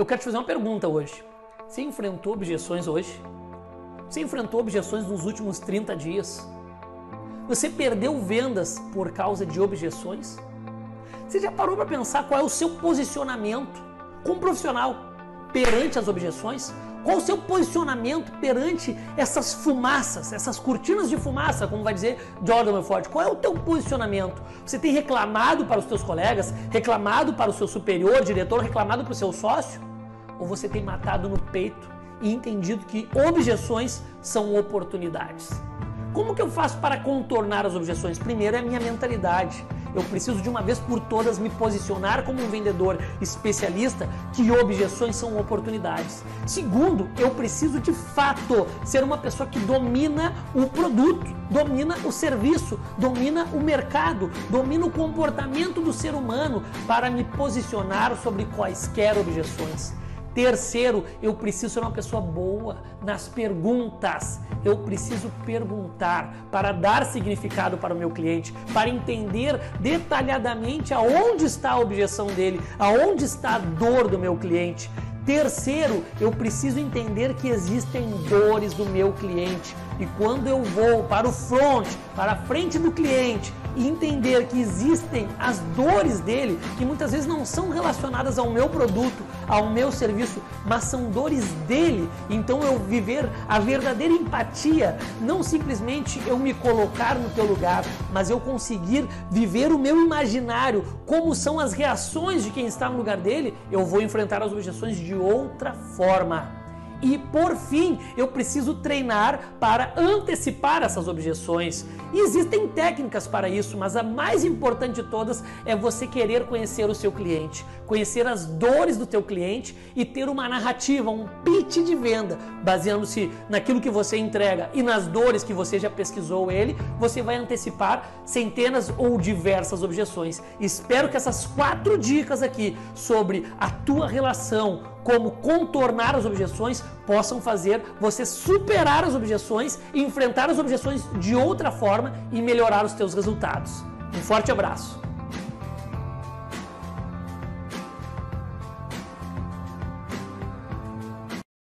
Eu quero te fazer uma pergunta hoje. Você enfrentou objeções hoje? Você enfrentou objeções nos últimos 30 dias? Você perdeu vendas por causa de objeções? Você já parou para pensar qual é o seu posicionamento como profissional perante as objeções? Qual o seu posicionamento perante essas fumaças, essas cortinas de fumaça, como vai dizer Jordan Belfort? Qual é o teu posicionamento? Você tem reclamado para os teus colegas, reclamado para o seu superior, diretor, reclamado para o seu sócio? Ou você tem matado no peito e entendido que objeções são oportunidades? Como que eu faço para contornar as objeções? Primeiro é a minha mentalidade. Eu preciso de uma vez por todas me posicionar como um vendedor especialista que objeções são oportunidades. Segundo, eu preciso de fato ser uma pessoa que domina o produto, domina o serviço, domina o mercado, domina o comportamento do ser humano para me posicionar sobre quaisquer objeções. Terceiro, eu preciso ser uma pessoa boa nas perguntas. Eu preciso perguntar para dar significado para o meu cliente, para entender detalhadamente aonde está a objeção dele, aonde está a dor do meu cliente. Terceiro, eu preciso entender que existem dores do meu cliente. E quando eu vou para o front, para a frente do cliente, e entender que existem as dores dele, que muitas vezes não são relacionadas ao meu produto, ao meu serviço, mas são dores dele. Então eu viver a verdadeira empatia, não simplesmente eu me colocar no teu lugar, mas eu conseguir viver o meu imaginário, como são as reações de quem está no lugar dele, eu vou enfrentar as objeções de outra forma. E por fim, eu preciso treinar para antecipar essas objeções. E existem técnicas para isso, mas a mais importante de todas é você querer conhecer o seu cliente, conhecer as dores do teu cliente e ter uma narrativa, um pitch de venda, baseando-se naquilo que você entrega e nas dores que você já pesquisou ele, você vai antecipar centenas ou diversas objeções. Espero que essas quatro dicas aqui sobre a tua relação como contornar as objeções possam fazer você superar as objeções enfrentar as objeções de outra forma e melhorar os teus resultados. Um forte abraço.